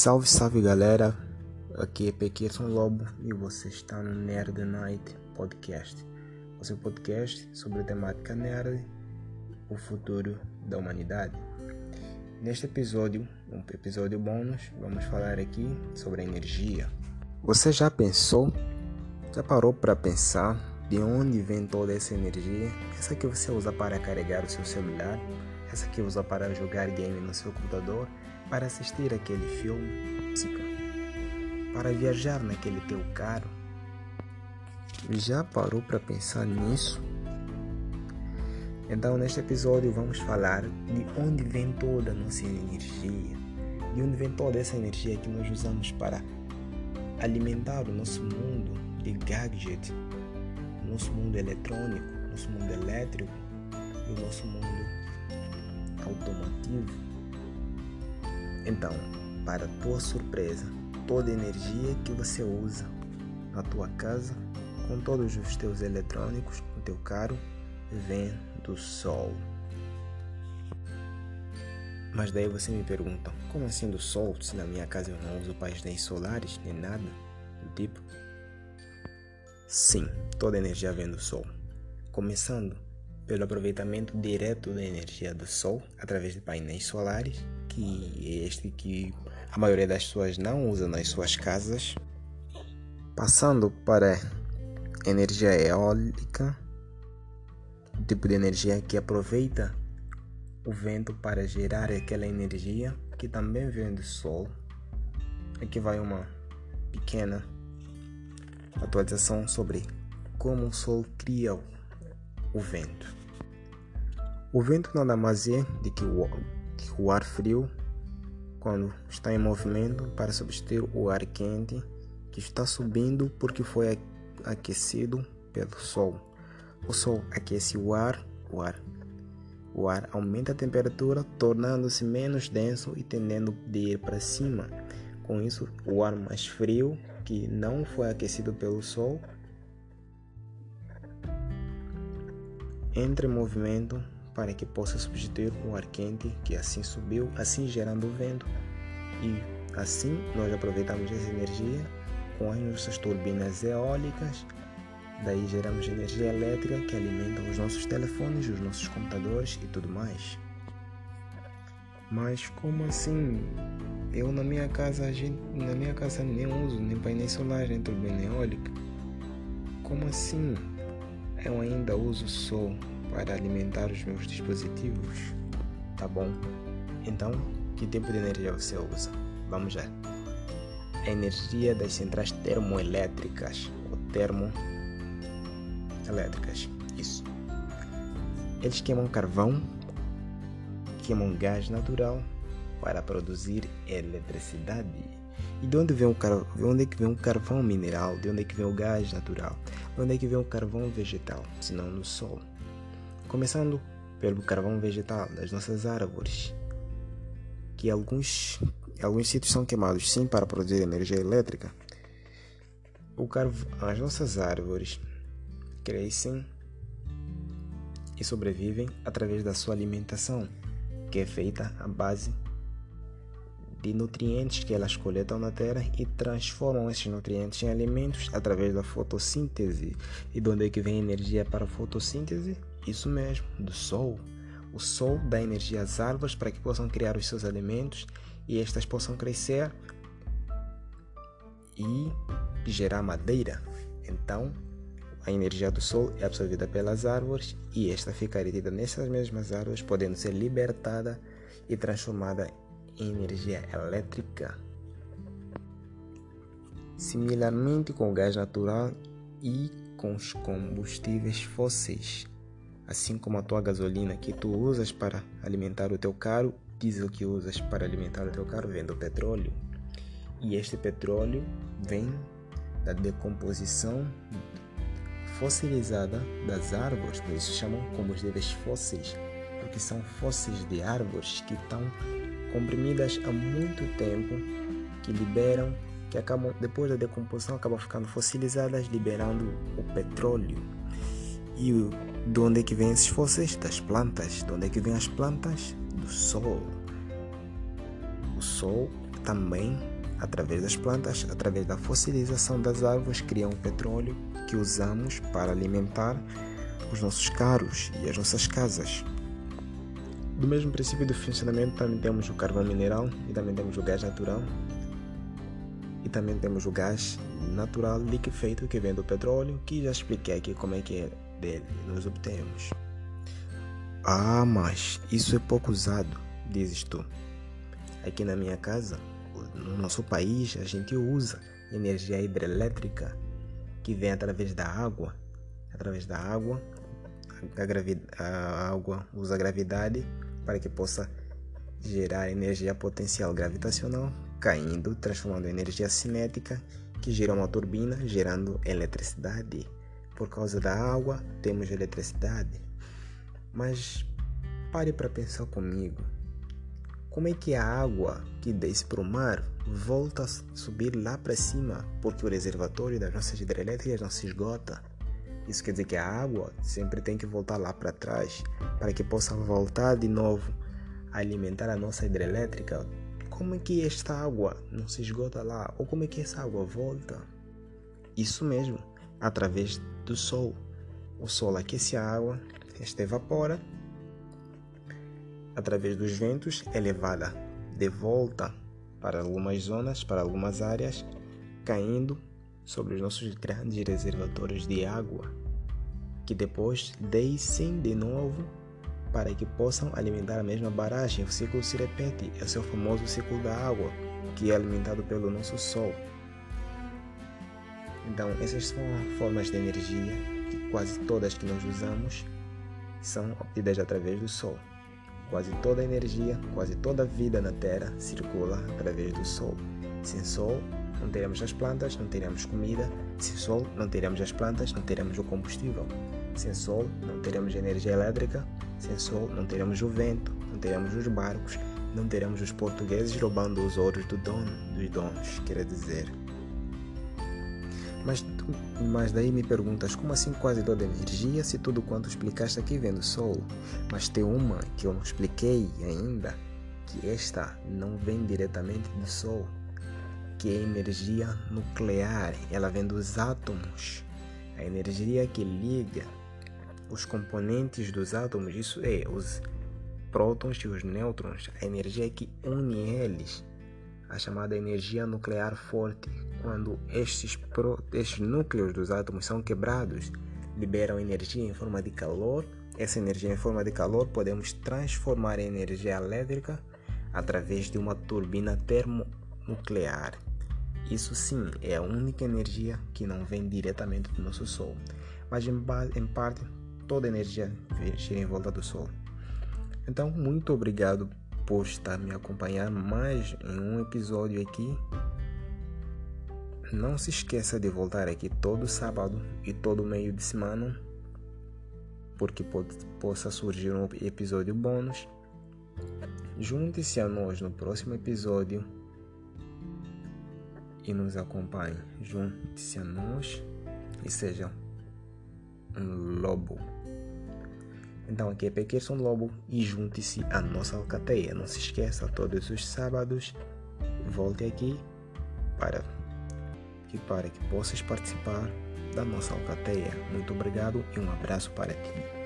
Salve, salve galera, aqui é Pequeson Lobo e você está no Nerd Night Podcast, o seu podcast sobre a temática nerd, o futuro da humanidade. Neste episódio, um episódio bônus, vamos falar aqui sobre a energia. Você já pensou, já parou para pensar de onde vem toda essa energia? Essa que você usa para carregar o seu celular, essa que usa para jogar game no seu computador, para assistir aquele filme, música, para viajar naquele teu carro. Já parou para pensar nisso? Então, neste episódio, vamos falar de onde vem toda a nossa energia, de onde vem toda essa energia que nós usamos para alimentar o nosso mundo de gadget, nosso mundo eletrônico, nosso mundo elétrico e o nosso mundo automativo. Então, para tua surpresa, toda a energia que você usa na tua casa, com todos os teus eletrônicos, no teu carro, vem do Sol. Mas daí você me pergunta, como assim do Sol, se na minha casa eu não uso painéis solares nem nada do tipo? Sim, toda a energia vem do Sol. Começando pelo aproveitamento direto da energia do Sol através de painéis solares que é este que a maioria das pessoas não usa nas suas casas, passando para energia eólica, o tipo de energia que aproveita o vento para gerar aquela energia que também vem do sol. Aqui vai uma pequena atualização sobre como o sol cria o vento. O vento nada mais é do que o o ar frio quando está em movimento para substituir o ar quente que está subindo porque foi aquecido pelo sol. O sol aquece o ar, o ar. O ar aumenta a temperatura, tornando-se menos denso e tendendo de ir para cima. Com isso, o ar mais frio, que não foi aquecido pelo sol, entra em movimento para que possa substituir o ar quente que assim subiu, assim gerando vento. E assim nós aproveitamos essa energia com as nossas turbinas eólicas, daí geramos energia elétrica que alimenta os nossos telefones, os nossos computadores e tudo mais. Mas como assim? Eu na minha casa, gente, na minha casa nem uso nem painel solar nem turbina eólica. Como assim? Eu ainda uso sol para alimentar os meus dispositivos. Tá bom? Então, que tipo de energia você usa? Vamos ver. A energia das centrais termoelétricas ou termoelétricas. Isso. Eles queimam carvão, queimam gás natural para produzir eletricidade. E de onde vem o carvão? De onde é que vem o carvão mineral? De onde é que vem o gás natural? De onde é que vem o carvão vegetal? Se não no sol. Começando pelo carvão vegetal das nossas árvores, que alguns, alguns sítios são queimados sim para produzir energia elétrica. O carvão, as nossas árvores crescem e sobrevivem através da sua alimentação, que é feita à base de nutrientes que elas coletam na terra e transformam esses nutrientes em alimentos através da fotossíntese. E de onde é que vem energia para a fotossíntese? Isso mesmo, do sol. O sol dá energia às árvores para que possam criar os seus alimentos e estas possam crescer e gerar madeira. Então, a energia do sol é absorvida pelas árvores e esta fica retida nessas mesmas árvores, podendo ser libertada e transformada em energia elétrica. Similarmente com o gás natural e com os combustíveis fósseis assim como a tua gasolina que tu usas para alimentar o teu carro, diesel que usas para alimentar o teu carro vem do petróleo. E este petróleo vem da decomposição fossilizada das árvores, por isso chamam combustíveis fósseis, porque são fósseis de árvores que estão comprimidas há muito tempo, que liberam, que acabam depois da decomposição acabam ficando fossilizadas, liberando o petróleo. E de onde é que vêm esses fósseis? Das plantas. De onde é que vêm as plantas? Do sol. O sol também através das plantas, através da fossilização das árvores, criam o petróleo que usamos para alimentar os nossos carros e as nossas casas. Do mesmo princípio de funcionamento, também temos o carvão mineral e também temos o gás natural. E também temos o gás natural liquefeito que vem do petróleo, que já expliquei aqui como é que é dele nós obtemos. Ah, mas isso é pouco usado, dizes tu. Aqui na minha casa, no nosso país, a gente usa energia hidrelétrica que vem através da água. Através da água, a, a água usa a gravidade para que possa gerar energia potencial gravitacional, caindo, transformando energia cinética, que gira uma turbina, gerando eletricidade. Por causa da água, temos eletricidade. Mas pare para pensar comigo. Como é que a água que desce para o mar volta a subir lá para cima porque o reservatório das nossas hidrelétricas não se esgota? Isso quer dizer que a água sempre tem que voltar lá para trás para que possa voltar de novo a alimentar a nossa hidrelétrica. Como é que esta água não se esgota lá? Ou como é que essa água volta? Isso mesmo, através do sol. O sol aquece a água, esta evapora através dos ventos é levada de volta para algumas zonas, para algumas áreas, caindo sobre os nossos grandes reservatórios de água, que depois descem de novo para que possam alimentar a mesma barragem. O ciclo se repete, é o famoso ciclo da água, que é alimentado pelo nosso Sol. Então, essas são formas de energia que quase todas que nós usamos são obtidas através do Sol. Quase toda a energia, quase toda a vida na Terra circula através do Sol. Sem Sol, não teremos as plantas, não teremos comida. Sem Sol, não teremos as plantas, não teremos o combustível. Sem Sol, não teremos energia elétrica. Sem Sol, não teremos o vento, não teremos os barcos, não teremos os portugueses roubando os ouros do dono, dos donos, quer dizer. Mas, mas daí me perguntas, como assim quase toda energia se tudo quanto explicaste aqui vem do Sol? Mas tem uma que eu não expliquei ainda, que esta não vem diretamente do Sol, que é energia nuclear, ela vem dos átomos. A energia que liga os componentes dos átomos, isso é, os prótons e os nêutrons, a energia que une eles, a chamada energia nuclear forte, quando estes, pro, estes núcleos dos átomos são quebrados, liberam energia em forma de calor. Essa energia em forma de calor podemos transformar em energia elétrica através de uma turbina termonuclear. Isso sim é a única energia que não vem diretamente do nosso Sol, mas em, em parte toda a energia gira em volta do Sol. Então, muito obrigado por estar me acompanhando mais em um episódio aqui não se esqueça de voltar aqui todo sábado e todo meio de semana, porque pode, possa surgir um episódio bônus. Junte-se a nós no próximo episódio e nos acompanhe. Junte-se a nós e seja um lobo. Então aqui é Pequerson Lobo e junte-se à nossa alcateia. Não se esqueça, todos os sábados volte aqui para e para que possas participar da nossa alcateia. Muito obrigado e um abraço para ti.